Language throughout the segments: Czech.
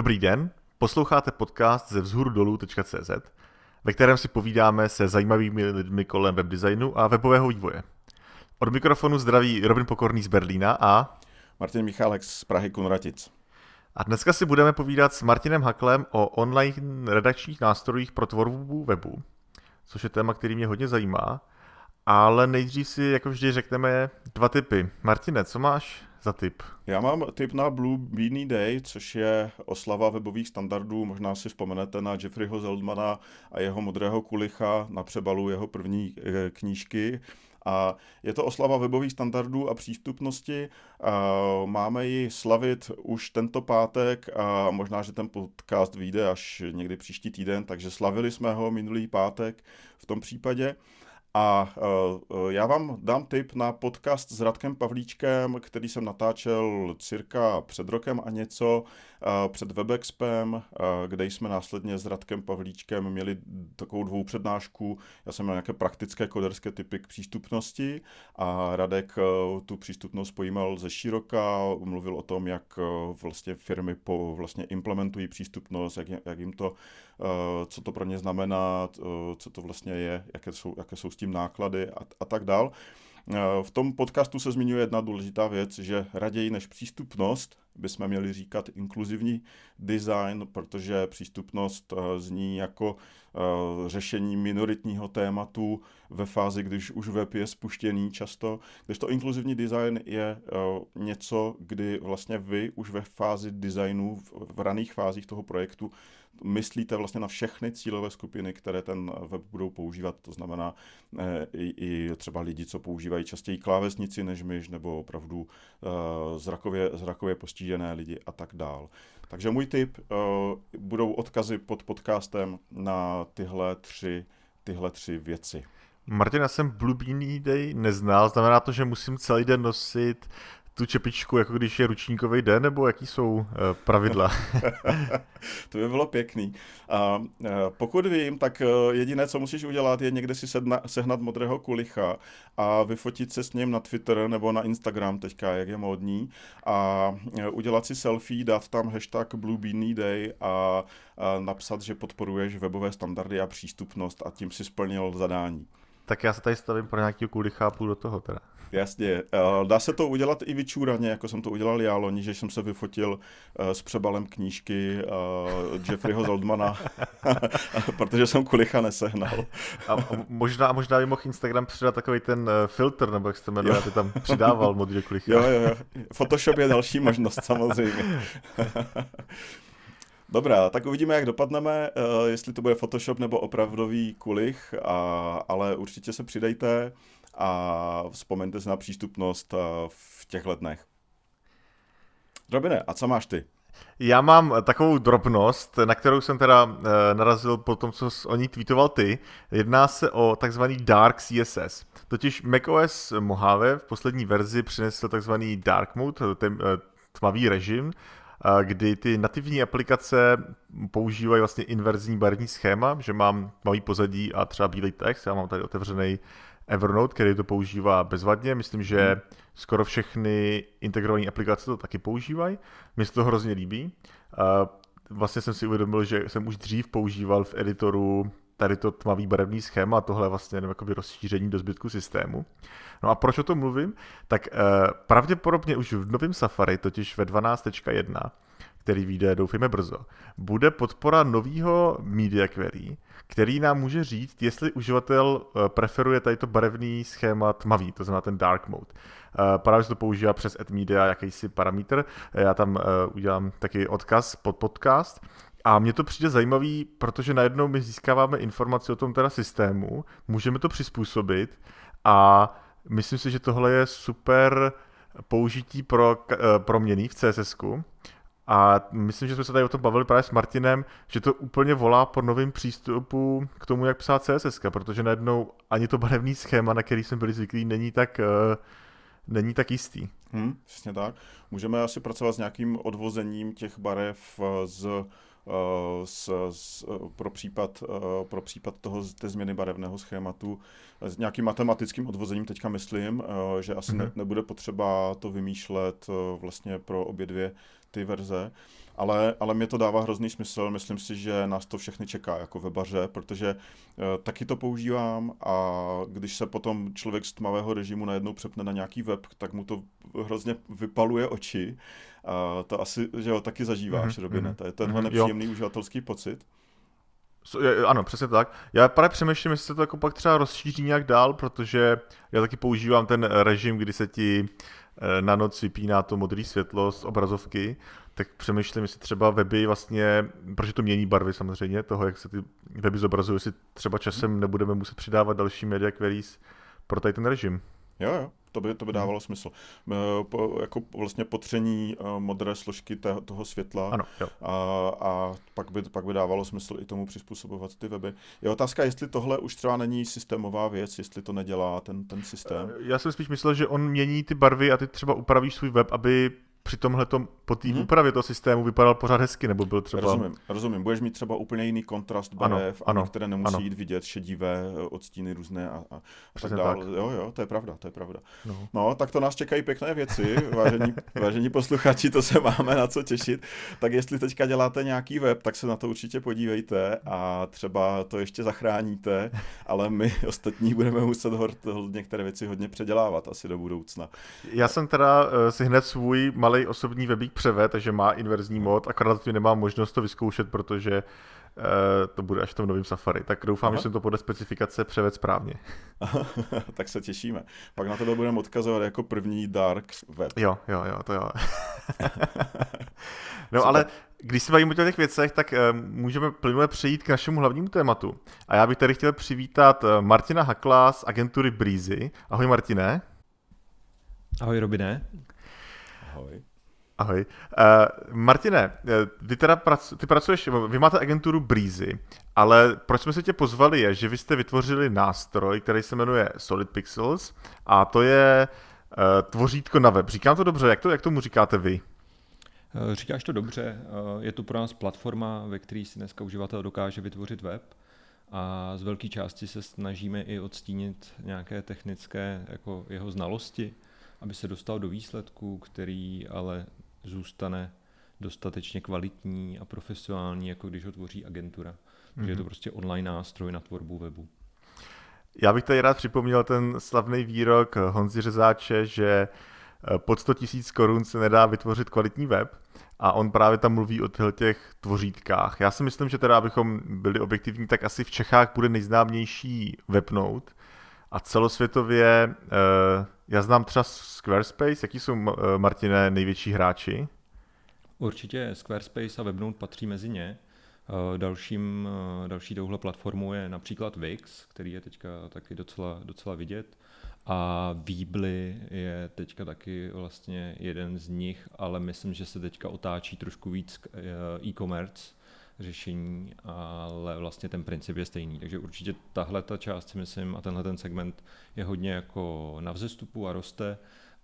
Dobrý den, posloucháte podcast ze vzhůrudolů.cz, ve kterém si povídáme se zajímavými lidmi kolem webdesignu a webového vývoje. Od mikrofonu zdraví Robin Pokorný z Berlína a Martin Michálek z Prahy Kunratic. A dneska si budeme povídat s Martinem Haklem o online redakčních nástrojích pro tvorbu webu, což je téma, který mě hodně zajímá. Ale nejdřív si, jako vždy, řekneme dva typy. Martine, co máš za tip? Já mám tip na Blue Beanie Day, což je oslava webových standardů. Možná si vzpomenete na Jeffreyho Zeldmana a jeho modrého kulicha na přebalu jeho první eh, knížky. A je to oslava webových standardů a přístupnosti. Máme ji slavit už tento pátek a možná, že ten podcast vyjde až někdy příští týden, takže slavili jsme ho minulý pátek v tom případě. A uh, já vám dám tip na podcast s Radkem Pavlíčkem, který jsem natáčel cirka před rokem a něco, před Webexpem, kde jsme následně s Radkem Pavlíčkem měli takovou dvou přednášku. Já jsem měl nějaké praktické koderské typy k přístupnosti a Radek uh, tu přístupnost pojímal ze široka, mluvil o tom, jak uh, vlastně firmy po, vlastně implementují přístupnost, jak, jak jim to, uh, co to pro ně znamená, co to vlastně je, jaké jsou, jaké jsou tím náklady a, a tak dál. Eh, v tom podcastu se zmiňuje jedna důležitá věc, že raději než přístupnost bychom měli říkat inkluzivní design, protože přístupnost eh, zní jako eh, řešení minoritního tématu ve fázi, když už web je spuštěný často, když to inkluzivní design je něco, kdy vlastně vy už ve fázi designu, v raných fázích toho projektu myslíte vlastně na všechny cílové skupiny, které ten web budou používat, to znamená eh, i, i třeba lidi, co používají častěji klávesnici než myš, nebo opravdu uh, zrakově, zrakově postižené lidi a tak dál. Takže můj tip, uh, budou odkazy pod podcastem na tyhle tři, tyhle tři věci. Martina jsem Beanie Day neznal, znamená to, že musím celý den nosit tu čepičku, jako když je ručníkový den, nebo jaký jsou uh, pravidla? to by bylo pěkný. A uh, pokud vím, tak uh, jediné, co musíš udělat, je někde si sedna, sehnat modrého kulicha a vyfotit se s ním na Twitter nebo na Instagram teďka, jak je módní, a udělat si selfie, dát tam hashtag Blue Beanie Day a napsat, že podporuješ webové standardy a přístupnost a tím si splnil zadání. Tak já se tady stavím pro nějaký kulicha a půl do toho teda. Jasně. Dá se to udělat i vyčúraně, jako jsem to udělal já loni, že jsem se vyfotil eh, s přebalem knížky eh, Jeffreyho Zoldmana, protože jsem kulicha nesehnal. A možná, možná by mohl Instagram přidat takový ten eh, filtr, nebo jak jste jmenuje, aby tam přidával modrý kulicha. Jo, jo, jo. Photoshop je další možnost, samozřejmě. Dobrá, tak uvidíme, jak dopadneme, jestli to bude Photoshop nebo opravdový kulich, ale určitě se přidejte a vzpomeňte si na přístupnost eh, v těchto dnech. Robine, a co máš ty? Já mám takovou drobnost, na kterou jsem teda e, narazil po tom, co o ní tweetoval ty. Jedná se o takzvaný Dark CSS. Totiž macOS Mojave v poslední verzi přinesl takzvaný Dark Mode, ten e, tmavý režim, kdy ty nativní aplikace používají vlastně inverzní barevní schéma, že mám tmavý pozadí a třeba bílý text, já mám tady otevřený Evernote, který to používá bezvadně. Myslím, že hmm. skoro všechny integrované aplikace to taky používají. Mně se to hrozně líbí. Vlastně jsem si uvědomil, že jsem už dřív používal v editoru tady to tmavý barevný schéma a tohle vlastně jenom jakoby rozšíření do zbytku systému. No a proč o tom mluvím? Tak eh, pravděpodobně už v novém Safari, totiž ve 12.1, který vyjde, doufejme brzo, bude podpora nového media query, který nám může říct, jestli uživatel eh, preferuje tady to barevný schéma tmavý, to znamená ten dark mode. Eh, právě se to používá přes AdMedia jakýsi parametr, já tam eh, udělám taky odkaz pod podcast, a mně to přijde zajímavý, protože najednou my získáváme informaci o tom teda systému, můžeme to přizpůsobit a myslím si, že tohle je super použití pro proměny v CSS. A myslím, že jsme se tady o tom bavili právě s Martinem, že to úplně volá po novém přístupu k tomu, jak psát CSS, protože najednou ani to barevný schéma, na který jsme byli zvyklí, není tak, uh, není tak jistý. Hmm, přesně tak. Můžeme asi pracovat s nějakým odvozením těch barev z s, s, pro, případ, pro případ toho té změny barevného schématu s nějakým matematickým odvozením teďka myslím, že asi ne, nebude potřeba to vymýšlet vlastně pro obě dvě ty verze ale, ale mě to dává hrozný smysl, myslím si, že nás to všechny čeká jako webaře, protože uh, taky to používám a když se potom člověk z tmavého režimu najednou přepne na nějaký web, tak mu to hrozně vypaluje oči. A to asi, že jo, taky zažíváš, mm-hmm. Robine, to je tenhle mm-hmm, nepříjemný jo. uživatelský pocit. Ano, přesně tak. Já právě přemýšlím, jestli se to jako pak třeba rozšíří nějak dál, protože já taky používám ten režim, kdy se ti eh, na noc vypíná to modré světlo z obrazovky tak přemýšlím, jestli třeba weby vlastně, protože to mění barvy samozřejmě, toho, jak se ty weby zobrazují, jestli třeba časem nebudeme muset přidávat další media queries pro tady ten režim. Jo, jo, to by, to by dávalo smysl. Eh, po, jako vlastně potření uh, modré složky té, toho světla ano, jo. A, a pak, by, pak by dávalo smysl i tomu přizpůsobovat ty weby. Je otázka, jestli tohle už třeba není systémová věc, jestli to nedělá ten, ten systém. Já jsem spíš myslel, že on mění ty barvy a ty třeba upravíš svůj web, aby při tomhle po té hmm. úpravě toho systému vypadal pořád hezky, nebo byl třeba... Rozumím, rozumím. Budeš mít třeba úplně jiný kontrast barev, ano, ano, které nemusí ano. jít vidět, šedivé eh, odstíny různé a, a, tak dále. Tak. Jo, jo, to je pravda, to je pravda. No. no, tak to nás čekají pěkné věci, vážení, vážení posluchači, to se máme na co těšit. Tak jestli teďka děláte nějaký web, tak se na to určitě podívejte a třeba to ještě zachráníte, ale my ostatní budeme muset hort, některé věci hodně předělávat asi do budoucna. Já jsem teda uh, si hned svůj malý osobní webík převed, takže má inverzní mod, akorát zatím nemám možnost to vyzkoušet, protože uh, to bude až v tom novém Safari. Tak doufám, Aha. že jsem to podle specifikace převed správně. tak se těšíme. Pak na to budeme odkazovat jako první dark web. Jo, jo, jo, to jo. no ale když se bavíme o těch věcech, tak uh, můžeme plynule přejít k našemu hlavnímu tématu. A já bych tady chtěl přivítat eh, Martina Hakla z agentury Breezy. Ahoj Martine. Ahoj Robine. Ahoj. Ahoj. Uh, Martine, ty teda prac, ty pracuješ, vy máte agenturu Breezy, ale proč jsme se tě pozvali je, že vy jste vytvořili nástroj, který se jmenuje Solid Pixels a to je uh, tvořítko na web. Říkám to dobře, jak, to, jak tomu říkáte vy? Říkáš to dobře, je to pro nás platforma, ve které si dneska uživatel dokáže vytvořit web a z velké části se snažíme i odstínit nějaké technické jako jeho znalosti, aby se dostal do výsledku, který ale zůstane dostatečně kvalitní a profesionální, jako když ho tvoří agentura. Takže mm-hmm. je to mhm. prostě online nástroj na tvorbu webu. Já bych tady rád připomněl ten slavný výrok Honzi Řezáče, že eh, pod 100 000 korun se nedá vytvořit kvalitní web a on právě tam mluví o těch tvořítkách. Já si myslím, že teda, abychom byli objektivní, tak asi v Čechách bude nejznámější webnote a celosvětově uh, já znám třeba Squarespace, jaký jsou, eh, Martine, největší hráči? Určitě Squarespace a Webnote patří mezi ně. Eh, dalším, eh, další touhle platformou je například Wix, který je teďka taky docela, docela vidět. A Weebly je teďka taky vlastně jeden z nich, ale myslím, že se teďka otáčí trošku víc e-commerce řešení, ale vlastně ten princip je stejný. Takže určitě tahle ta část si myslím a tenhle ten segment je hodně jako na vzestupu a roste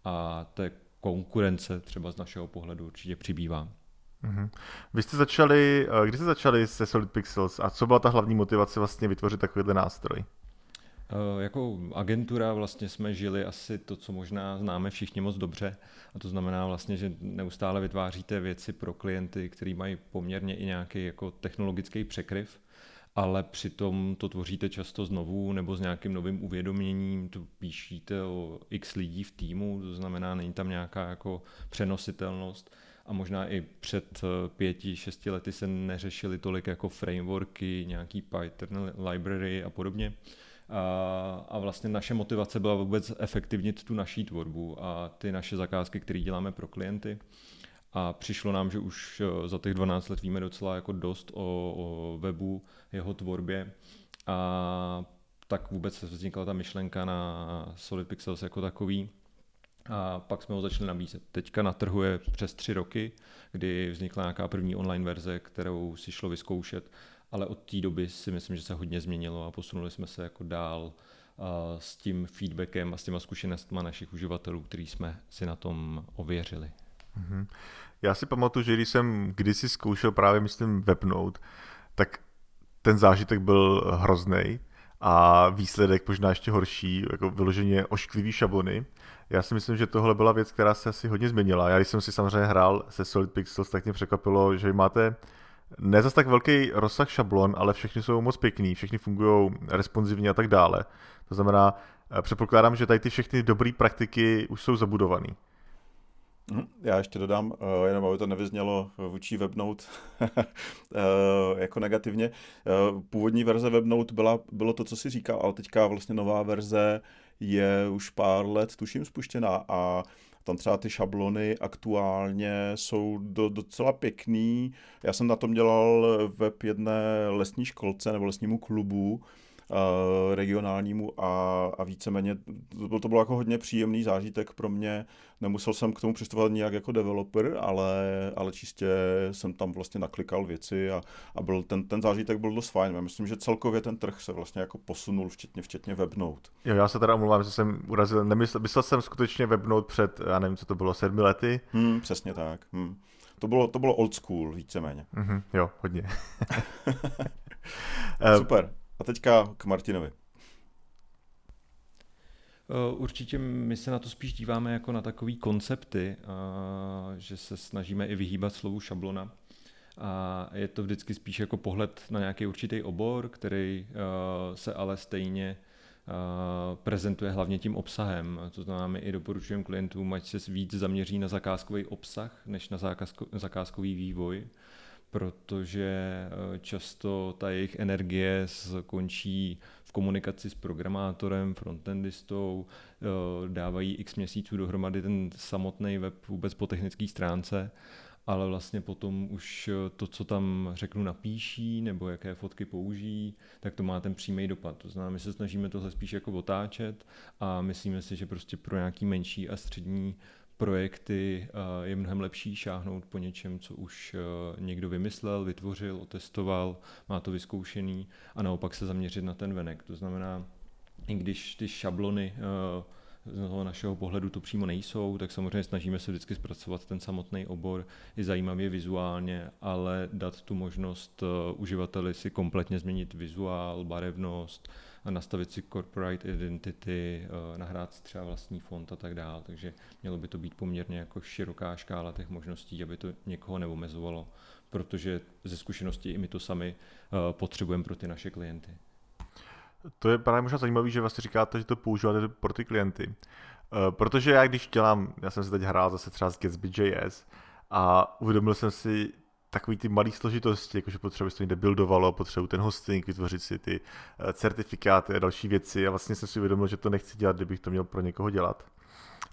a té konkurence třeba z našeho pohledu určitě přibývá. Mm-hmm. Vy jste začali, eh, kdy jste začali se Solid Pixels a co byla ta hlavní motivace vlastně vytvořit takovýhle nástroj? Uh, jako agentura vlastně jsme žili asi to, co možná známe všichni moc dobře. A to znamená vlastně, že neustále vytváříte věci pro klienty, který mají poměrně i nějaký jako technologický překryv, ale přitom to tvoříte často znovu nebo s nějakým novým uvědoměním, to píšíte o x lidí v týmu, to znamená, není tam nějaká jako přenositelnost a možná i před eh, pěti, šesti lety se neřešily tolik jako frameworky, nějaký Python library a podobně. A, a vlastně naše motivace byla vůbec efektivnit tu naší tvorbu a ty naše zakázky, které děláme pro klienty. A přišlo nám, že už eh, za těch 12 let víme docela jako dost o, o webu, jeho tvorbě. A tak vůbec vznikla ta myšlenka na Solid Pixels jako takový. A pak jsme ho začali nabízet. Teďka na trhu je přes tři roky, kdy vznikla nějaká první online verze, kterou si šlo vyzkoušet ale od té doby si myslím, že se hodně změnilo a posunuli jsme se jako dál s tím feedbackem a s těma zkušenostmi našich uživatelů, který jsme si na tom ověřili. Mm-hmm. Já si pamatuju, že když jsem kdysi zkoušel právě, myslím, webnout, tak ten zážitek byl hrozný a výsledek možná ještě horší, jako vyloženě ošklivý šablony. Já si myslím, že tohle byla věc, která se asi hodně změnila. Já když jsem si samozřejmě hrál se Solid Pixels, tak mě překvapilo, že máte ne zas tak velký rozsah šablon, ale všechny jsou moc pěkný, všechny fungují responsivně a tak dále. To znamená, eh, předpokládám, že tady ty všechny dobré praktiky už jsou zabudované. Mhm. Já ještě dodám, eh, jenom aby to nevyznělo vůči Webnote eh, jako negativně. Původní verze Webnote byla, bylo to, co si říkal, ale teďka vlastně nová verze je už pár let, tuším, spuštěná a tam třeba ty šablony aktuálně jsou do, docela pěkný. Já jsem na tom dělal web jedné lesní školce nebo lesnímu klubu, regionálnímu a, a víceméně to, to bylo jako hodně příjemný zážitek pro mě. Nemusel jsem k tomu přistupovat nijak jako developer, ale, ale čistě jsem tam vlastně naklikal věci a, a byl, ten, ten zážitek byl dost fajn. Já myslím, že celkově ten trh se vlastně jako posunul, včetně, včetně Webnote. Jo, já se teda omlouvám, že jsem urazil, nemyslel, myslel jsem skutečně Webnote před, já nevím, co to bylo, sedmi lety. Hmm, přesně tak. Hmm. To bylo, to bylo old school víceméně. Mm-hmm, jo, hodně. Super. A teďka k Martinovi. Eh, určitě my se na to spíš díváme jako na takové koncepty, že se snažíme i vyhýbat slovu šablona. A je to vždycky spíš jako pohled na nějaký určitý obor, který eh, se ale stejně eh, prezentuje hlavně tím obsahem. To znamená, my i doporučujeme klientům, ať se víc zaměří na zakázkový obsah, než na zakázkový vývoj protože eh, často ta jejich energie skončí v komunikaci s programátorem, frontendistou, eh, dávají x měsíců dohromady ten samotný web vůbec po technické stránce, ale vlastně potom už eh, to, co tam řeknu, napíší nebo jaké fotky použijí, tak to má ten přímý dopad. To znamená, my se snažíme tohle spíš jako otáčet a myslíme si, že prostě pro nějaký menší a střední projekty eh, je mnohem lepší šáhnout po něčem, co už eh, někdo vymyslel, vytvořil, otestoval, má to vyzkoušený a naopak se zaměřit na ten venek. To znamená, i když ty šablony eh, z toho našeho pohledu to přímo nejsou, tak samozřejmě snažíme se vždycky zpracovat ten samotný obor i zajímavě vizuálně, ale dát tu možnost uživateli si kompletně změnit vizuál, barevnost, nastavit si corporate identity, eh, nahrát třeba vlastní fond a tak dále. Takže mělo by to být poměrně jako široká škála těch možností, aby to někoho neomezovalo, protože ze zkušenosti i my to sami eh, potřebujeme pro ty naše klienty. To je právě možná zajímavé, že vlastně říkáte, že to používáte pro ty klienty. Eh, protože já když dělám, já jsem se teď hrál zase třeba s Gatsby.js a uvědomil jsem si, takový ty malé složitosti, jakože potřebuje to někde buildovalo, potřebuji ten hosting, vytvořit si ty eh, certifikáty a další věci a vlastně jsem si uvědomil, že to nechci dělat, kdybych to měl pro někoho dělat.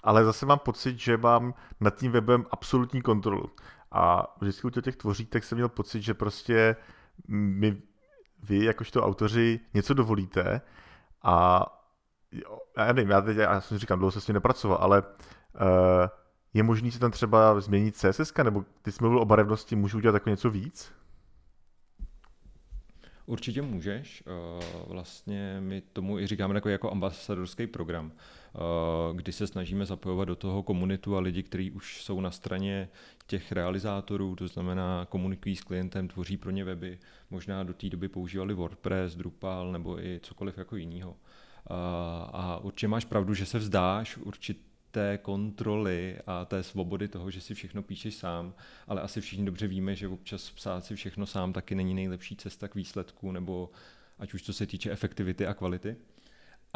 Ale zase mám pocit, že mám nad tím webem absolutní kontrolu. A vždycky u těch tvořítek jsem měl pocit, že prostě mi vy, jakožto autoři, něco dovolíte a já nevím, já teď, já jsem říkám, dlouho se s tím nepracoval, ale uh, je možný si tam třeba změnit CSS, nebo ty jsi mluvil o barevnosti, můžu udělat jako něco víc? Určitě můžeš. Eh, vlastně my tomu i říkáme jako, jako ambasadorský program, eh, kdy se snažíme zapojovat do toho komunitu a lidi, kteří už jsou na straně těch realizátorů, to znamená komunikují s klientem, tvoří pro ně weby, možná do té doby používali WordPress, Drupal nebo i cokoliv jako jiného. Eh, a určitě máš pravdu, že se vzdáš určitě té kontroly a té svobody toho, že si všechno píšeš sám, ale asi všichni dobře víme, že občas psát si všechno sám taky není nejlepší cesta k výsledku, nebo ať už co se týče efektivity a kvality.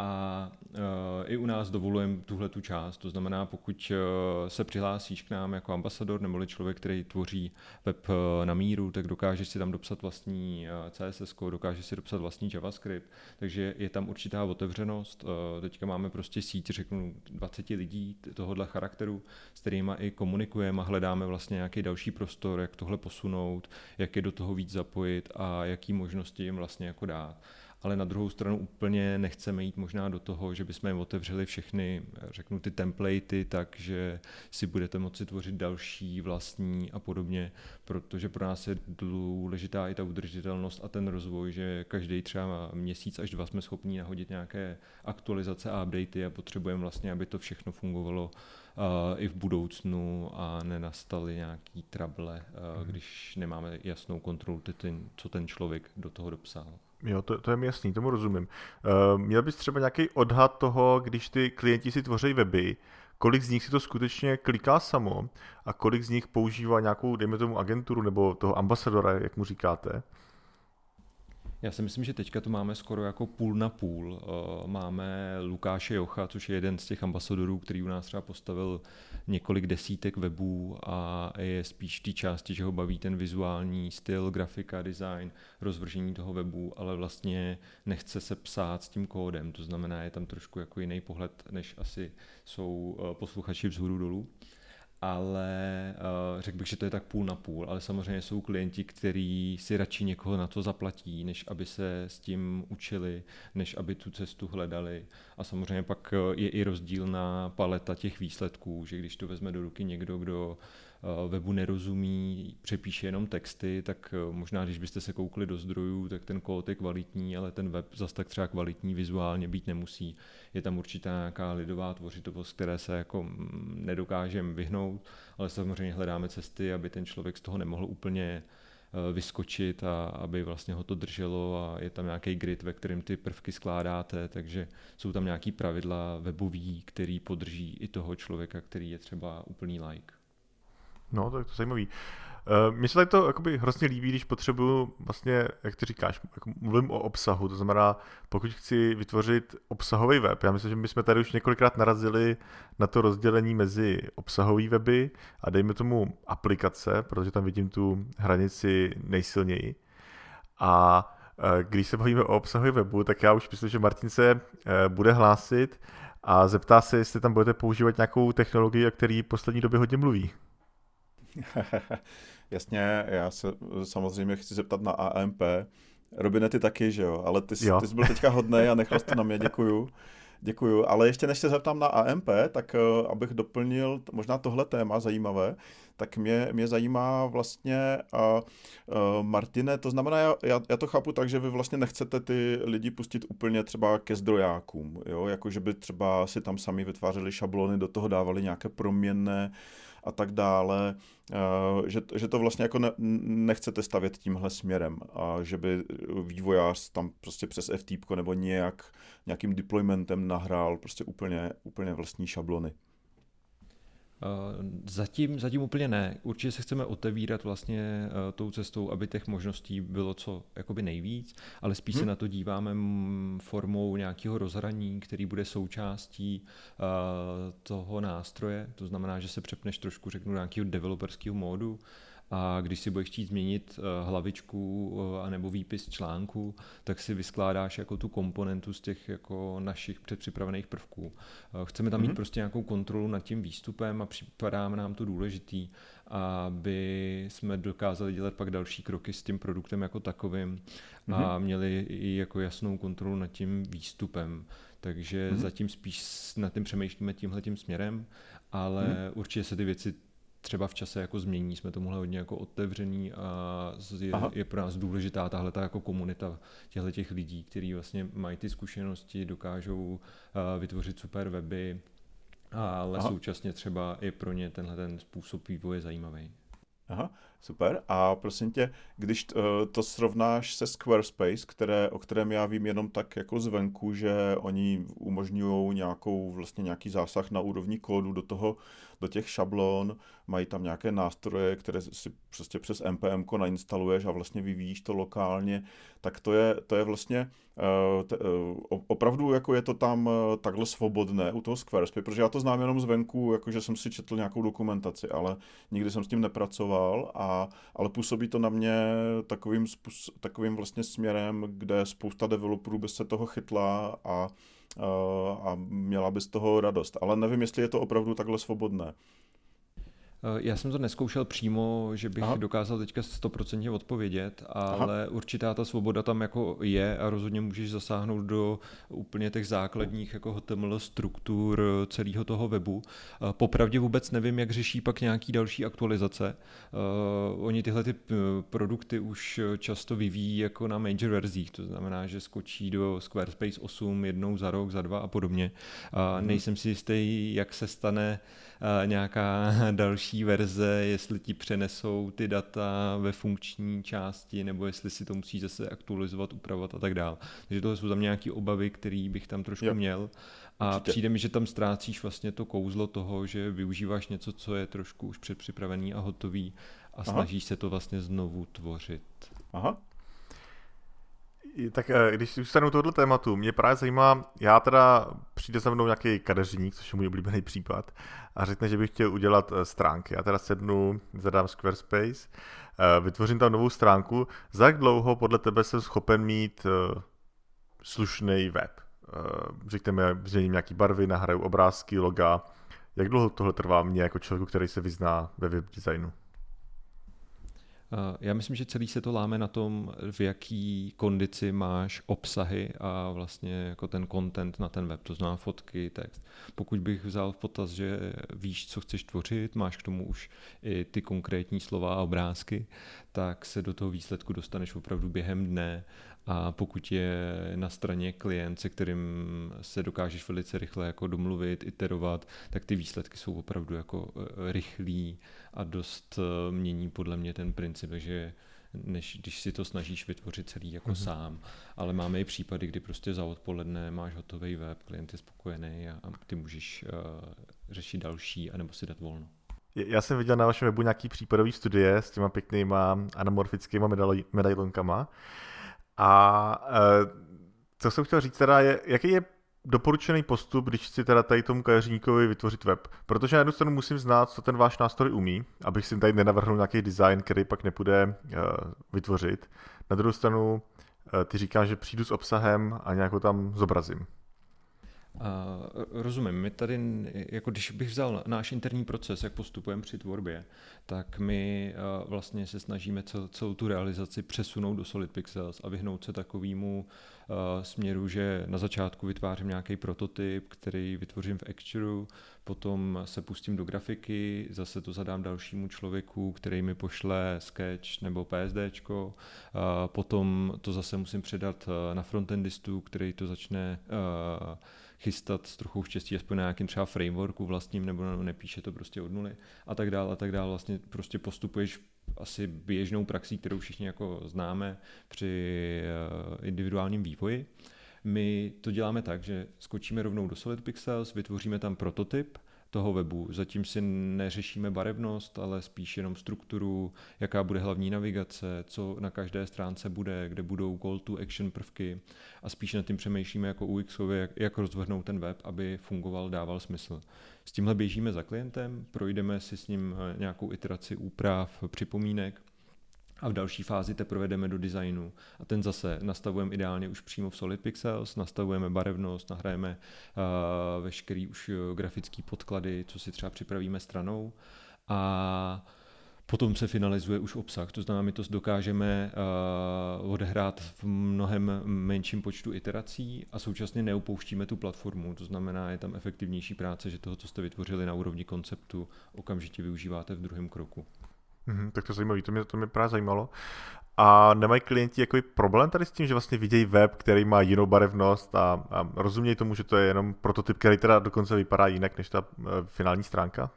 A uh, i u nás dovolujeme tuhle tu část, to znamená, pokud uh, se přihlásíš k nám jako ambasador nebo člověk, který tvoří web uh, na míru, tak dokážeš si tam dopsat vlastní CSS, dokážeš si dopsat vlastní JavaScript, takže je tam určitá otevřenost. Teďka máme prostě síť, řeknu, 20 lidí tohohle charakteru, s kterými i komunikujeme a hledáme vlastně nějaký další prostor, jak tohle posunout, jak je do toho víc zapojit a jaký možnosti jim vlastně jako dát ale na druhou stranu úplně nechceme jít možná do toho, že bychom jim otevřeli všechny, řeknu ty templatey, takže si budete moci tvořit další vlastní a podobně, protože pro nás je důležitá i ta udržitelnost a ten rozvoj, že každý třeba měsíc až dva jsme schopni nahodit nějaké aktualizace a updaty a potřebujeme vlastně, aby to všechno fungovalo uh, i v budoucnu a nenastaly nějaký trable, uh, když nemáme jasnou kontrolu, ten, co ten člověk do toho dopsal. Jo, to, to je mi jasný, tomu rozumím. Uh, měl bys třeba nějaký odhad toho, když ty klienti si tvoří weby, kolik z nich si to skutečně kliká samo a kolik z nich používá nějakou, dejme tomu, agenturu nebo toho ambasadora, jak mu říkáte? Já si myslím, že teďka to máme skoro jako půl na půl. Eh, máme Lukáše Jocha, což je jeden z těch ambasadorů, který u nás třeba postavil několik desítek webů a je spíš v té části, že ho baví ten vizuální styl, grafika, design, rozvržení toho webu, ale vlastně nechce se psát s tím kódem. To znamená, je tam trošku jako jiný pohled, než asi jsou eh, posluchači vzhůru dolů ale uh, řekl bych, že to je tak půl na půl, ale samozřejmě jsou klienti, kteří si radši někoho na to zaplatí, než aby se s tím učili, než aby tu cestu hledali. A samozřejmě pak eh, je i rozdílná paleta těch výsledků, že když to vezme do ruky někdo, kdo Eh, webu nerozumí, přepíše jenom texty, tak eh, možná, když byste se koukli do zdrojů, tak ten kód je kvalitní, ale ten web zase tak třeba kvalitní vizuálně být nemusí. Je tam určitá nějaká lidová tvořitovost, které se jako mm, nedokážeme vyhnout, ale samozřejmě hledáme cesty, aby ten člověk z toho nemohl úplně eh, vyskočit a aby vlastně ho to drželo a je tam nějaký grid, ve kterém ty prvky skládáte, takže jsou tam nějaký pravidla webový, který podrží i toho člověka, který je třeba úplný like. No, to je zajímavý. Uh, Mně se tady to jakoby hrozně líbí, když potřebuju vlastně, jak ty říkáš, jako mluvím o obsahu, to znamená, pokud chci vytvořit obsahový web, já myslím, že my jsme tady už několikrát narazili na to rozdělení mezi obsahový weby a dejme tomu aplikace, protože tam vidím tu hranici nejsilněji. A uh, když se bavíme o obsahovém webu, tak já už myslím, že Martin se uh, bude hlásit a zeptá se, jestli tam budete používat nějakou technologii, o který poslední době hodně mluví. Jasně, já se samozřejmě chci zeptat na AMP. Robine, ty taky, že jo? Ale ty, jo. ty jsi byl teďka hodný a nechal jsi to na mě, děkuju. Děkuju, ale ještě než se zeptám na AMP, tak uh, abych doplnil možná tohle téma zajímavé, tak mě, mě zajímá vlastně, uh, uh, Martine, to znamená, já, já to chápu tak, že vy vlastně nechcete ty lidi pustit úplně třeba ke zdrojákům, jo? jako že by třeba si tam sami vytvářeli šablony, do toho dávali nějaké proměnné a tak dále, eh, že, že to vlastně jako ne, nechcete stavět tímhle směrem a že by vývojář tam prostě přes FTP nebo nějak, nějakým deploymentem nahrál prostě úplně, úplně vlastní šablony. Eh, zatím, zatím úplně ne. Určitě se chceme otevírat vlastně uh, tou cestou, aby těch možností bylo co jakoby nejvíc, ale spíš hmm. se na to díváme formou nějakého rozhraní, který bude součástí uh, toho nástroje. To znamená, že se přepneš trošku, řeknu, nějakého developerského módu, a když si budeš chtít změnit eh, hlavičku eh, anebo výpis článku, tak si vyskládáš jako tu komponentu z těch jako našich předpřipravených prvků. Eh, chceme tam mít mm-hmm. prostě nějakou kontrolu nad tím výstupem a připadá nám to důležitý, aby jsme dokázali dělat pak další kroky s tím produktem jako takovým mm-hmm. a mhm. měli i jako jasnou kontrolu nad tím výstupem. Takže mm-hmm. zatím spíš nad tím přemýšlíme tímhle tím směrem, ale mm-hmm. určitě se ty věci třeba v čase jako změní, jsme tomuhle hodně jako otevřený a je, je pro nás důležitá tahle ta jako komunita těchto těch lidí, kteří vlastně mají ty zkušenosti, dokážou uh, vytvořit super weby, ale Aha. současně třeba i pro ně tenhle ten způsob vývoje zajímavý. Aha, super. A prosím tě, když uh, to srovnáš se Squarespace, které, o kterém já vím jenom tak jako zvenku, že oni umožňují nějakou, vlastně nějaký zásah na úrovni kódu do toho, do těch šablon, mají tam nějaké nástroje, které si prostě přes npm nainstaluješ a vlastně vyvíjíš to lokálně, tak to je, to je vlastně uh, opravdu jako je to tam takhle svobodné u toho Squarespace, protože já to znám jenom zvenku, jakože jsem si četl nějakou dokumentaci, ale nikdy jsem s tím nepracoval, a, ale působí to na mě takovým, takovým vlastně směrem, kde spousta developerů by se toho chytla a a měla by z toho radost. Ale nevím, jestli je to opravdu takhle svobodné. Eh, já jsem to neskoušel přímo, že bych Aha. dokázal teďka stoprocentně odpovědět, ale Aha. určitá ta svoboda tam jako je a rozhodně můžeš zasáhnout do úplně těch základních jako HTML struktur celého toho webu. Eh, popravdě vůbec nevím, jak řeší pak nějaký další aktualizace. Oni tyhle ty produkty už často vyvíjí jako na major verzích, to znamená, že skočí do Squarespace 8 jednou za rok, za dva a podobně. Uh, hmm. Nejsem si jistý, jak se stane nějaká další další verze, jestli ti přenesou ty data ve funkční části, nebo jestli si to musí zase aktualizovat, upravovat a tak dále. Takže tohle jsou tam nějaké obavy, které bych tam trošku jo. měl. A Určitě. přijde mi, že tam ztrácíš vlastně to kouzlo toho, že využíváš něco, co je trošku už předpřipravený a hotový a Aha. snažíš se to vlastně znovu tvořit. Aha, tak eh, když zůstanu tohoto tématu, mě právě zajímá, já teda přijde za mnou nějaký kadeřník, což je můj oblíbený případ, a řekne, že bych chtěl udělat eh, stránky. Já teda sednu, zadám Squarespace, eh, vytvořím tam novou stránku. Za jak dlouho podle tebe jsem schopen mít slušný web? Řekněme, změním nějaký barvy, nahraju obrázky, loga. Jak dlouho tohle trvá mě jako člověku, který se vyzná ve web designu? Eh, já myslím, že celý se to láme na tom, v jaký kondici máš obsahy a vlastně jako ten content na ten web, to znamená fotky, text. Pokud bych vzal v potaz, že víš, co chceš tvořit, máš k tomu už i ty konkrétní slova a obrázky, tak se do toho výsledku dostaneš opravdu během dne a pokud je na straně klient, se kterým se dokážeš velice rychle jako domluvit, iterovat, tak ty výsledky jsou opravdu jako eh, rychlý a dost eh, mění podle mě ten princip, že než když si to snažíš vytvořit celý jako mm-hmm. sám. Ale máme i případy, kdy prostě za odpoledne máš hotový web, klient je spokojený a, a ty můžeš uh, řešit další, anebo si dát volno. Já jsem viděl na vašem webu nějaký případový studie s těma pěknýma anamorfickýma medailonkama. A uh, co jsem chtěl říct teda je, jaký je doporučený postup, když chci teda tady tomu kadeřníkovi vytvořit web. Protože na jednu stranu musím znát, co ten váš nástroj umí, abych si tady nenavrhnul nějaký design, který pak nepůjde uh, vytvořit. Na druhou stranu uh, ty říkáš, že přijdu s obsahem a nějakou tam zobrazím. Uh, rozumím. My tady, jako když bych vzal náš interní proces, jak postupujeme při tvorbě, tak my uh, vlastně se snažíme cel, celou tu realizaci přesunout do Solid Pixels a vyhnout se takovému uh, směru, že na začátku vytvářím nějaký prototyp, který vytvořím v Actureu, potom se pustím do grafiky, zase to zadám dalšímu člověku, který mi pošle sketch nebo uh, potom to zase musím předat na frontendistu, který to začne chystat s trochou štěstí, aspoň na nějakým třeba frameworku vlastním, nebo nepíše to prostě od nuly a tak dále a tak dále. Vlastně prostě postupuješ asi běžnou praxí, kterou všichni jako známe při eh, individuálním vývoji. My to děláme tak, že skočíme rovnou do Solid Pixels, vytvoříme tam prototyp, toho webu. Zatím si neřešíme barevnost, ale spíš jenom strukturu, jaká bude hlavní navigace, co na každé stránce bude, kde budou call to action prvky a spíš nad tím přemýšlíme jako UX, jak, jak rozvrhnout ten web, aby fungoval, dával smysl. S tímhle běžíme za klientem, projdeme si s ním eh, nějakou iteraci úprav, připomínek a v další fázi teprve jdeme do designu. A ten zase nastavujeme ideálně už přímo v Solid Pixels, nastavujeme barevnost, nahrajeme uh, veškerý už uh, grafický podklady, co si třeba připravíme stranou. A Potom se finalizuje už obsah, to znamená, my to dokážeme uh, odehrát v mnohem menším počtu iterací a současně neupouštíme tu platformu, to znamená, je tam efektivnější práce, že toho, co jste vytvořili na úrovni konceptu, okamžitě využíváte v druhém kroku. Mm-hmm, tak to je zajímavé, to mě, to mě právě zajímalo. A nemají klienti jako problém tady s tím, že vlastně vidějí web, který má jinou barevnost a, a rozumějí tomu, že to je jenom prototyp, který teda dokonce vypadá jinak než ta uh, finální stránka?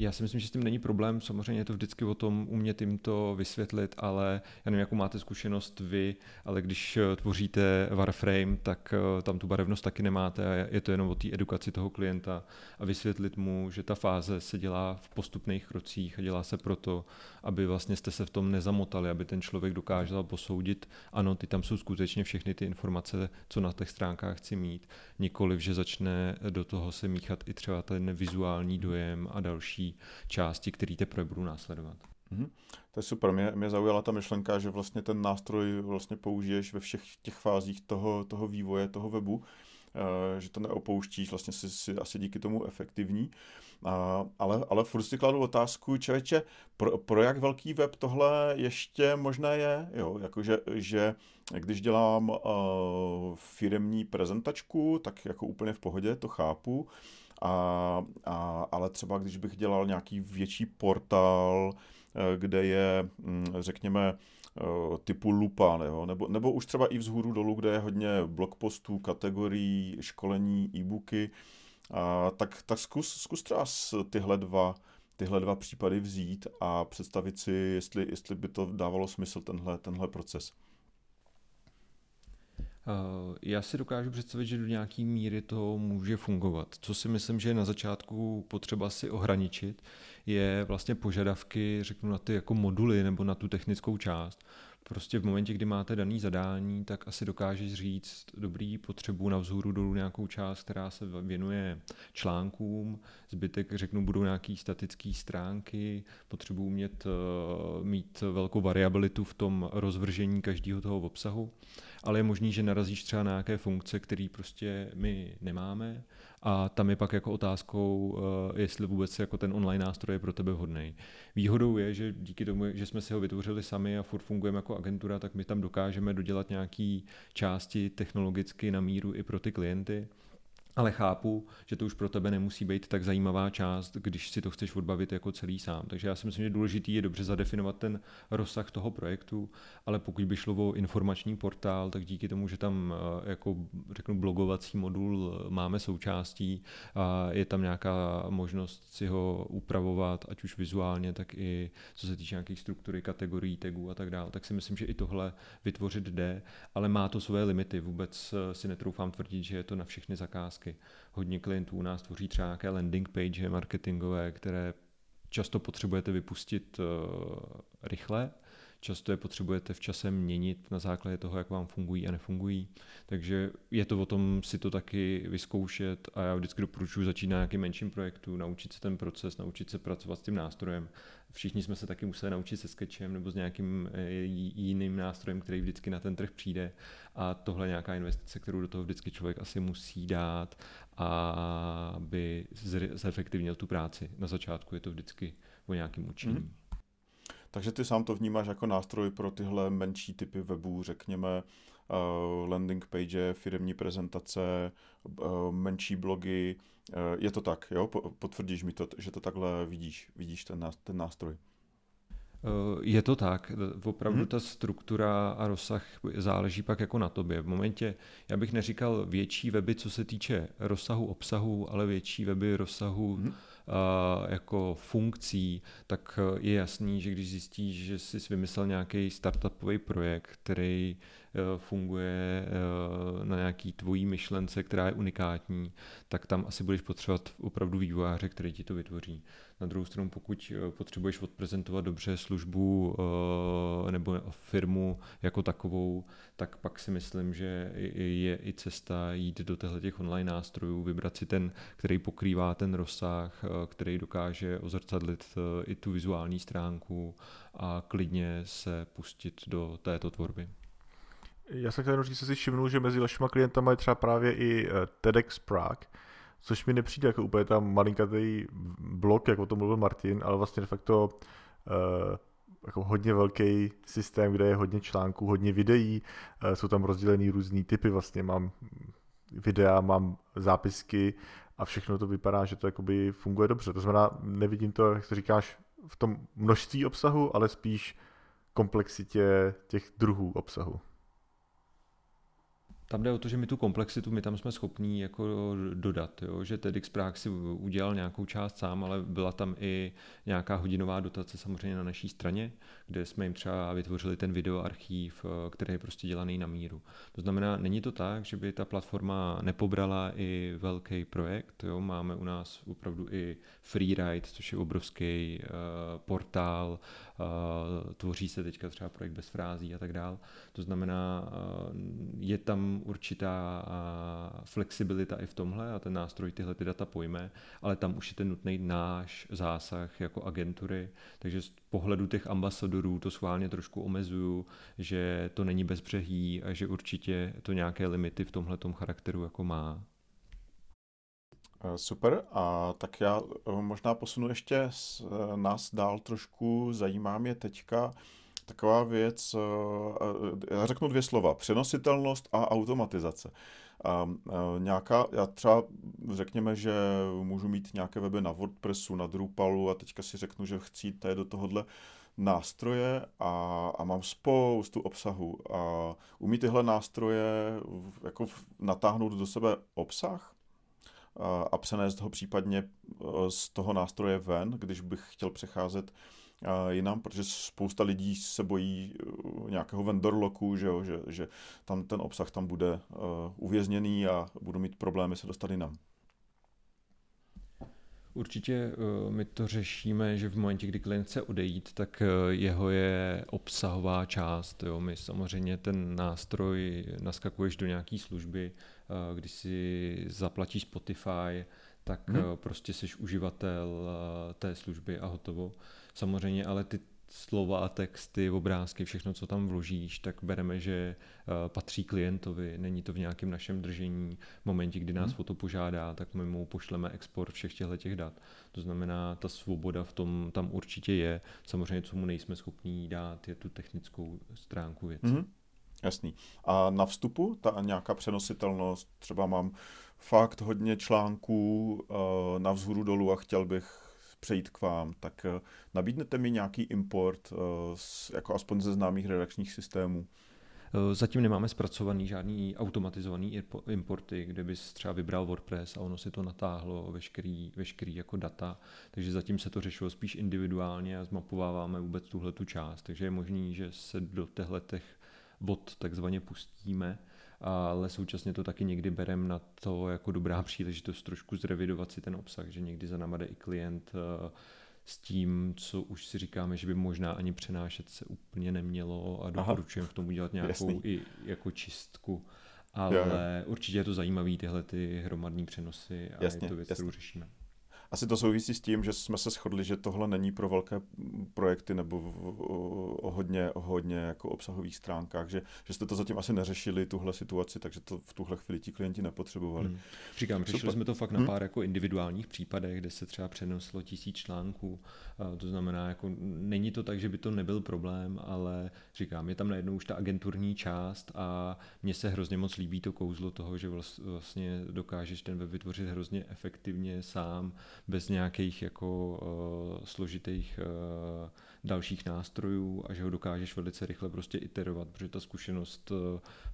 Já si myslím, že s tím není problém. Samozřejmě je to vždycky o tom umět jim to vysvětlit, ale já nevím, jakou máte zkušenost vy, ale když eh, tvoříte Warframe, tak eh, tam tu barevnost taky nemáte a je to jenom o té edukaci toho klienta a vysvětlit mu, že ta fáze se dělá v postupných krocích a dělá se proto, aby vlastně jste se v tom nezamotali, aby ten člověk dokázal posoudit, ano, ty tam jsou skutečně všechny ty informace, co na těch stránkách chci mít, nikoliv, že začne do toho se míchat i třeba ten vizuální dojem a další části, které teprve budou následovat. Mm-hmm. To je super. Mě, mě zaujala ta myšlenka, že vlastně ten nástroj vlastně použiješ ve všech těch fázích toho, toho vývoje, toho webu. že to neopouštíš, vlastně si, si asi díky tomu efektivní. A, ale, ale furt si kladu otázku, člověče, pro, pro jak velký web tohle ještě možné je? Jo, jakože, že když dělám uh, firemní prezentačku, tak jako úplně v pohodě, to chápu, a, a, ale třeba když bych dělal nějaký větší portál, kde je, mm, řekněme, typu lupa, nebo, nebo, nebo už třeba i vzhůru dolů, kde je hodně blogpostů, kategorií, školení, e-booky, a, tak, tak zkus, zkus třeba tyhle dva, tyhle dva případy vzít a představit si, jestli, jestli by to dávalo smysl, tenhle, tenhle proces. Já si dokážu představit, že do nějaké míry to může fungovat. Co si myslím, že je na začátku potřeba si ohraničit, je vlastně požadavky, řeknu, na ty jako moduly nebo na tu technickou část. Prostě v momentě, kdy máte daný zadání, tak asi dokážeš říct, dobrý, potřebu na vzhůru dolů nějakou část, která se věnuje článkům, zbytek, řeknu, budou nějaký statické stránky, potřebuji umět uh, mít velkou variabilitu v tom rozvržení každého toho obsahu, ale je možný, že narazíš třeba na nějaké funkce, které prostě my nemáme a tam je pak jako otázkou, eh, jestli vůbec jako ten online nástroj je pro tebe vhodný. Výhodou je, že díky tomu, že jsme si ho vytvořili sami a furt fungujeme jako agentura, tak my tam dokážeme dodělat nějaké části technologicky na míru i pro ty klienty ale chápu, že to už pro tebe nemusí být tak zajímavá část, když si to chceš odbavit jako celý sám. Takže já si myslím, že důležitý je dobře zadefinovat ten rozsah toho projektu, ale pokud by šlo o informační portál, tak díky tomu, že tam eh, jako řeknu blogovací modul eh, máme součástí a je tam nějaká možnost si ho upravovat, ať už vizuálně, tak i co se týče nějakých struktury, kategorií, tagů a tak dále, tak si myslím, že i tohle vytvořit jde, ale má to své limity. Vůbec eh, si netroufám tvrdit, že je to na všechny zakázky otázky. Hodně klientů u nás tvoří třeba nějaké landing page marketingové, které často potřebujete vypustit uh, rychle, často je potřebujete v čase měnit na základě toho, jak vám fungují a nefungují. Takže je to o tom si to taky vyzkoušet a já vždycky doporučuji začít na nějakým menším projektu, naučit se ten proces, naučit se pracovat s tím nástrojem. Všichni jsme se taky museli naučit se sketchem nebo s nějakým eh, jiným nástrojem, který vždycky na ten trh přijde a tohle je nějaká investice, kterou do toho vždycky člověk asi musí dát, aby zefektivnil tu práci. Na začátku je to vždycky o nějakým učení. Mm. Takže ty sám to vnímáš jako nástroj pro tyhle menší typy webů, řekněme uh, landing page, firmní prezentace, uh, menší blogy. Uh, je to tak, jo? Potvrdíš mi to, že to takhle vidíš, vidíš ten, ten nástroj. Je to tak, opravdu hmm. ta struktura a rozsah záleží pak jako na tobě. V momentě, já bych neříkal větší weby, co se týče rozsahu obsahu, ale větší weby rozsahu hmm jako funkcí, tak je jasný, že když zjistíš, že jsi vymyslel nějaký startupový projekt, který e, funguje na nějaký tvojí myšlence, která je unikátní, tak tam asi budeš potřebovat opravdu vývojáře, který ti to vytvoří. Na druhou stranu, pokud e, potřebuješ odprezentovat dobře službu nebo firmu jako takovou, tak pak si myslím, že je i cesta jít do těch online nástrojů, vybrat si ten, který pokrývá ten rozsah, který dokáže ozrcadlit eh, i tu vizuální stránku a klidně se pustit do této tvorby. Já jsem chtěl jenom říct, že si všimnul, že mezi vašimi klientama je třeba právě i eh, TEDx Prague, což mi nepřijde jako úplně tam malinkatý blok, jak o tom mluvil Martin, ale vlastně de facto uh, jako hodně velký systém, kde je hodně článků, hodně videí, uh, jsou tam rozdělený různý typy, vlastně mám videa, mám zápisky a všechno to vypadá, že to jakoby funguje dobře. To znamená, nevidím to, jak to říkáš, v tom množství obsahu, ale spíš komplexitě těch druhů obsahu. Tam jde o to, že my tu komplexitu, my tam jsme schopní jako dodat, jo? že TEDx Prague si udělal nějakou část sám, ale byla tam i nějaká hodinová dotace samozřejmě na naší straně, kde jsme jim třeba vytvořili ten videoarchív, který je prostě dělaný na míru. To znamená, není to tak, že by ta platforma nepobrala i velký projekt, jo? máme u nás opravdu i Freeride, což je obrovský uh, portál, tvoří se teďka třeba projekt bez frází a tak dál. To znamená, je tam určitá flexibilita i v tomhle a ten nástroj tyhle ty data pojme, ale tam už je ten nutný náš zásah jako agentury, takže z pohledu těch ambasadorů to schválně trošku omezuju, že to není bezbřehý a že určitě to nějaké limity v tomhle charakteru jako má. Eh, super, a tak já eh, možná posunu ještě eh, nás dál trošku, zajímá mě teďka taková věc, já řeknu dvě slova, přenositelnost a automatizace. A, nějaká, já třeba řekněme, že můžu mít nějaké weby na WordPressu, na Drupalu a teďka si řeknu, že chci jít do tohohle nástroje a, a mám spoustu obsahu. A umí tyhle nástroje jako natáhnout do sebe obsah? a přenést ho případně z toho nástroje ven, když bych chtěl přecházet jinam, protože spousta lidí se bojí e, nějakého vendor locku, že, jo, že, že tam ten obsah tam bude e, uvězněný a budu mít problémy se dostat jinam. Určitě my to řešíme, že v momentě, kdy klient chce odejít, tak jeho je obsahová část. Jo. My samozřejmě ten nástroj naskakuješ do nějaké služby, Eh, když si zaplatíš Spotify, tak hmm. prostě jsi uživatel eh, té služby a hotovo. Samozřejmě, ale ty slova, texty, obrázky, všechno, co tam vložíš, tak bereme, že eh, patří klientovi, není to v nějakém našem držení. V momentě, kdy nás hmm. o to požádá, tak my mu pošleme export všech těchto těch dat. To znamená, ta svoboda v tom tam určitě je. Samozřejmě, co mu nejsme schopní dát, je tu technickou stránku věci. Hmm. Jasný. A na vstupu ta nějaká přenositelnost, třeba mám fakt hodně článků uh, na vzhůru dolů a chtěl bych přejít k vám, tak uh, nabídnete mi nějaký import, z, jako aspoň ze známých redakčních systémů? Zatím nemáme zpracovaný žádný automatizovaný importy, kde bys třeba vybral WordPress a ono si to natáhlo veškerý, veškerý jako data, takže zatím se to řešilo spíš individuálně a zmapováváme vůbec tuhle tu část, takže je možný, že se do těchto bod takzvaně pustíme, ale současně to taky někdy berem na to jako dobrá příležitost trošku zrevidovat si ten obsah, že někdy za náma jde i klient eh, s tím, co už si říkáme, že by možná ani přenášet se úplně nemělo a doporučujeme v tom udělat nějakou Jasný. i jako čistku. Ale jo, jo. určitě je to zajímavé tyhle ty hromadní přenosy a jasně, je to věc, jasně. kterou řešíme. Asi to souvisí s tím, že jsme se shodli, že tohle není pro velké projekty nebo o hodně, o hodně jako obsahových stránkách, že, že jste to zatím asi neřešili, tuhle situaci, takže to v tuhle chvíli ti klienti nepotřebovali. Hmm. Říkám, řešili Super. jsme to fakt na hmm. pár hmm. jako individuálních případech, kde se třeba přenoslo tisíc článků, to znamená, jako není to tak, že by to nebyl problém, ale říkám, je tam najednou už ta agenturní část a mně se hrozně moc líbí to kouzlo toho, že vlastně dokážeš ten web vytvořit hrozně efektivně sám, bez nějakých jako uh, složitých uh, dalších nástrojů a že ho dokážeš velice rychle prostě iterovat, protože ta zkušenost uh,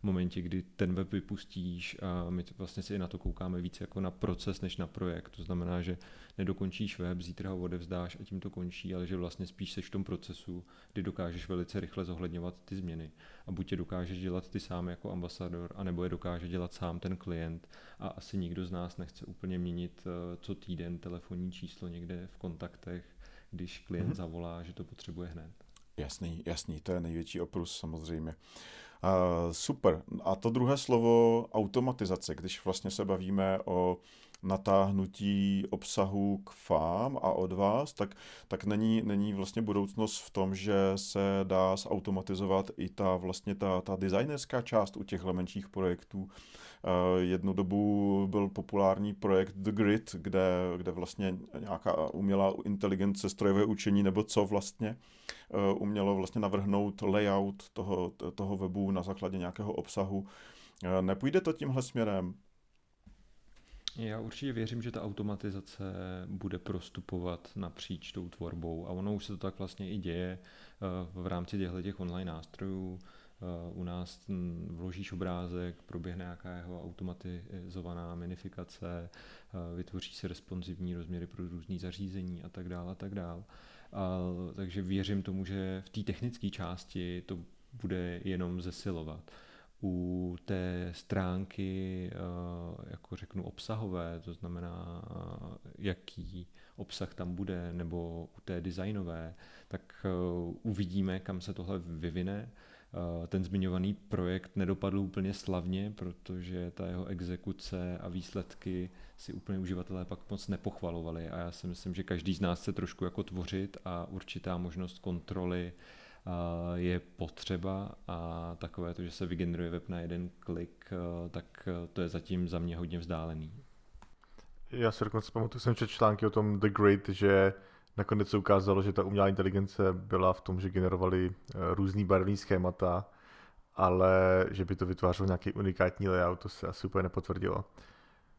v momentě, kdy ten web vypustíš a my vlastně si i na to koukáme víc jako na proces než na projekt. To znamená, že nedokončíš web, zítra ho odevzdáš a tím to končí, ale že vlastně spíš seš v tom procesu, kdy dokážeš velice rychle zohledňovat ty změny. A buď je dokážeš dělat ty sám jako ambasador, anebo je dokáže dělat sám ten klient. A asi nikdo z nás nechce úplně měnit eh, co týden telefonní číslo někde v kontaktech, když klient mm-hmm. zavolá, že to potřebuje hned. Jasný, jasný, to je největší oprus samozřejmě. Uh, super. A to druhé slovo automatizace, když vlastně se bavíme o natáhnutí obsahu k vám a od vás, tak, tak není, není vlastně budoucnost v tom, že se dá zautomatizovat i ta vlastně ta, ta designerská část u těchto menších projektů. Eh, jednu dobu byl populární projekt The Grid, kde, kde vlastně nějaká umělá inteligence, strojové učení nebo co vlastně eh, umělo vlastně navrhnout layout toho, toho webu na základě nějakého obsahu. Eh, nepůjde to tímhle směrem? Já určitě věřím, že ta automatizace bude prostupovat napříč tou tvorbou a ono už se to tak vlastně i děje eh, v rámci těchto těch online nástrojů. Eh, u nás vložíš obrázek, proběhne nějaká jeho automatizovaná minifikace, eh, vytvoří se responsivní rozměry pro různý zařízení a tak dále a tak dále. A, takže věřím tomu, že v té technické části to bude jenom zesilovat u té stránky, eh, jako řeknu, obsahové, to znamená, jaký obsah tam bude, nebo u té designové, tak uvidíme, kam se tohle vyvine. Ten zmiňovaný projekt nedopadl úplně slavně, protože ta jeho exekuce a výsledky si úplně uživatelé pak moc nepochvalovali a já si myslím, že každý z nás chce trošku jako tvořit a určitá možnost kontroly je potřeba a takové to, že se vygeneruje web na jeden klik, tak to je zatím za mě hodně vzdálený. Já si dokonce pamatuju, jsem četl články o tom The Great, že nakonec se ukázalo, že ta umělá inteligence byla v tom, že generovali eh, různý barevný schémata, ale že by to vytvářelo nějaký unikátní layout, to se asi úplně nepotvrdilo.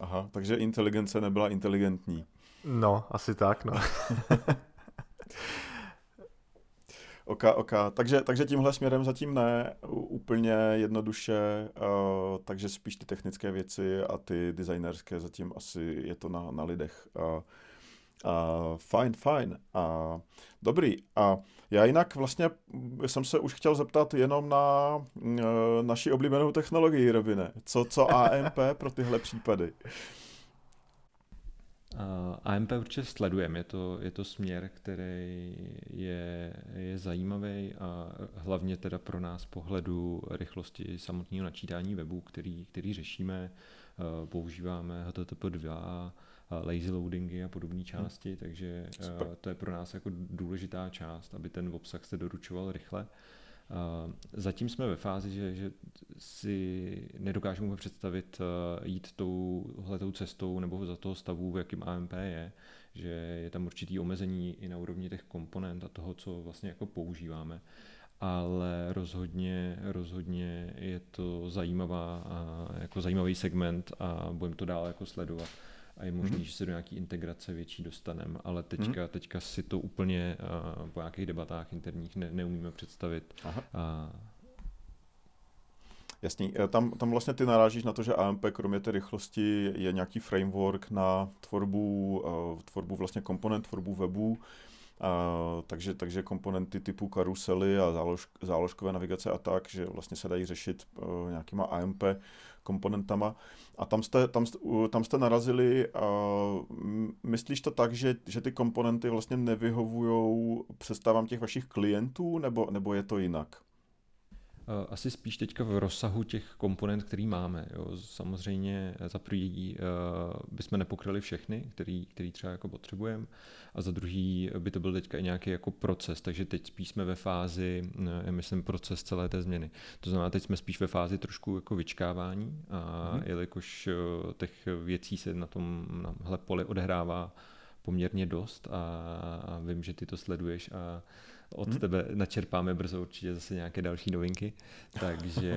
Aha, takže inteligence nebyla inteligentní. No, asi tak, no. OK, OK. Takže, takže tímhle směrem zatím ne, úplně jednoduše, uh, takže spíš ty technické věci a ty designerské zatím asi je to na, na lidech. Uh, Uh, fajn, fajn. Uh, dobrý. A uh, já jinak vlastně jsem se už chtěl zeptat jenom na uh, naši oblíbenou technologii, Robine. Co, co AMP pro tyhle případy? Uh, AMP určitě sledujeme, je to, je to směr, který je, je zajímavý a hlavně teda pro nás pohledu rychlosti samotného načítání webu, který, který řešíme. Uh, používáme HTTP 2, lazy loadingy a podobné části, hmm. takže Super. to je pro nás jako důležitá část, aby ten obsah se doručoval rychle. Zatím jsme ve fázi, že, že si nedokážeme představit jít touhletou cestou nebo za toho stavu, v jakým AMP je, že je tam určitý omezení i na úrovni těch komponent a toho, co vlastně jako používáme. Ale rozhodně, rozhodně je to zajímavá, jako zajímavý segment a budeme to dál jako sledovat a je možný, mm-hmm. že se do nějaký integrace větší dostaneme, ale teďka, mm-hmm. teďka si to úplně uh, po nějakých debatách interních ne, neumíme představit. Aha. Uh, Jasný, eh, tam, tam vlastně ty narážíš na to, že AMP kromě té rychlosti je nějaký framework na tvorbu, uh, tvorbu vlastně komponent, tvorbu webu, Uh, takže, takže komponenty typu karusely a zálož, záložkové navigace a tak, že vlastně se dají řešit uh, nějakýma AMP komponentama. A tam jste, tam, tam jste narazili, a myslíš to tak, že, že ty komponenty vlastně nevyhovují představám těch vašich klientů, nebo, nebo je to jinak? Eh, asi spíš teďka v rozsahu těch komponent, který máme. Jo. Samozřejmě za prvý uh, bychom nepokryli všechny, který, který třeba jako potřebujeme a za druhý by to byl teďka i nějaký jako proces, takže teď spíš jsme ve fázi, já myslím, proces celé té změny. To znamená, teď jsme spíš ve fázi trošku jako vyčkávání a hmm. jelikož těch věcí se na tom na poli odehrává poměrně dost a, a vím, že ty to sleduješ a od hmm. tebe načerpáme brzo určitě zase nějaké další novinky, takže,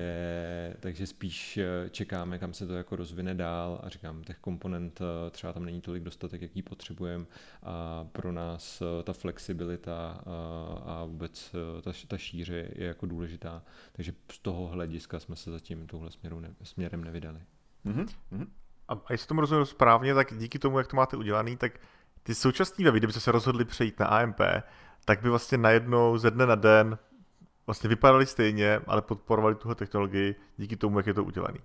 takže spíš eh, čekáme, kam se to jako rozvine dál a říkám, těch komponent eh, třeba tam není tolik dostatek, jaký potřebujeme a pro nás eh, ta flexibilita a vůbec ta, ta šíře je jako důležitá, takže z toho hlediska jsme se zatím touhle směru ne, směrem nevydali. Mm-hmm. A, a jestli tomu rozumím správně, tak díky tomu, jak to máte udělaný, tak ty současné weby, kdyby se rozhodli přejít na AMP, tak by vlastně najednou ze dne na den vlastně vypadali stejně, ale podporovali tuhle technologii díky tomu, jak je to udělané.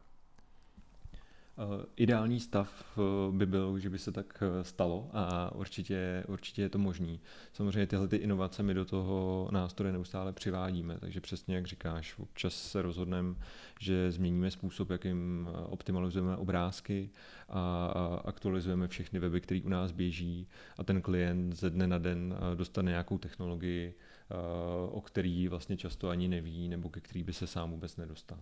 Eh, ideální stav eh, by byl, že by se tak eh, stalo a určitě, určitě je to možný. Samozřejmě tyhle ty inovace my do toho nástroje neustále přivádíme, takže přesně jak říkáš, občas se rozhodneme, že změníme způsob, jakým optimalizujeme obrázky a aktualizujeme všechny weby, které u nás běží a ten klient ze dne na den dostane nějakou technologii, o který vlastně často ani neví nebo ke který by se sám vůbec nedostal.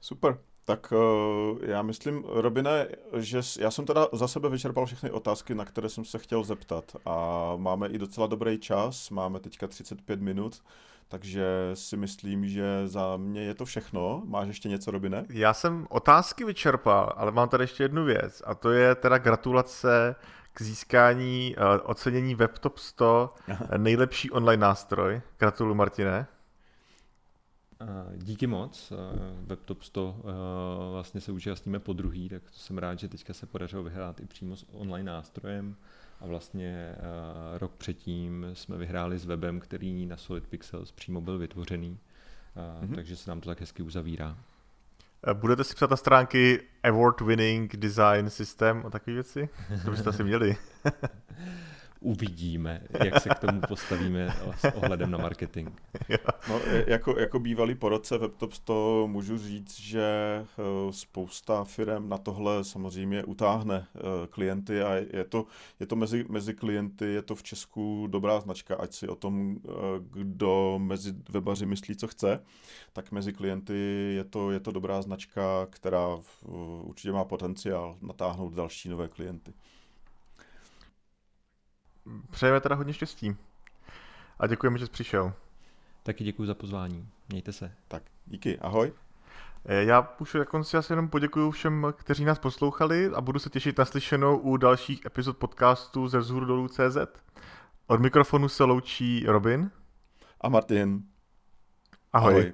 Super. Tak eh, já myslím, Robine, že já jsem teda za sebe vyčerpal všechny otázky, na které jsem se chtěl zeptat a máme i docela dobrý čas, máme teďka 35 minut, takže si myslím, že za mě je to všechno. Máš ještě něco, Robine? Já jsem otázky vyčerpal, ale mám tady ještě jednu věc a to je teda gratulace k získání uh, ocenění WebTop 100 nejlepší online nástroj. Gratuluju, Martine. Díky moc. WebTop 100 vlastně se účastníme po druhý, tak to jsem rád, že teďka se podařilo vyhrát i přímo s online nástrojem. A vlastně rok předtím jsme vyhráli s webem, který na Solid Pixels přímo byl vytvořený, mm-hmm. takže se nám to tak hezky uzavírá. Budete si psát na stránky Award Winning Design System a takové věci? To byste asi měli. uvidíme, jak se k tomu postavíme s ohledem na marketing. No, jako, jako bývalý porodce WebTops to můžu říct, že eh, spousta firm na tohle samozřejmě utáhne eh, klienty a je to, je to mezi, mezi klienty, je to v Česku dobrá značka, ať si o tom, eh, kdo mezi webaři myslí, co chce, tak mezi klienty je to, je to dobrá značka, která určitě má potenciál natáhnout další nové klienty přejeme teda hodně štěstí. A děkujeme, že jsi přišel. Taky děkuji za pozvání. Mějte se. Tak, díky. Ahoj. Eh, já už na konci asi jenom poděkuji všem, kteří nás poslouchali a budu se těšit na slyšenou u dalších epizod podcastu ze vzhůru dolů CZ. Od mikrofonu se loučí Robin. A Martin. Ahoj. Ahoj.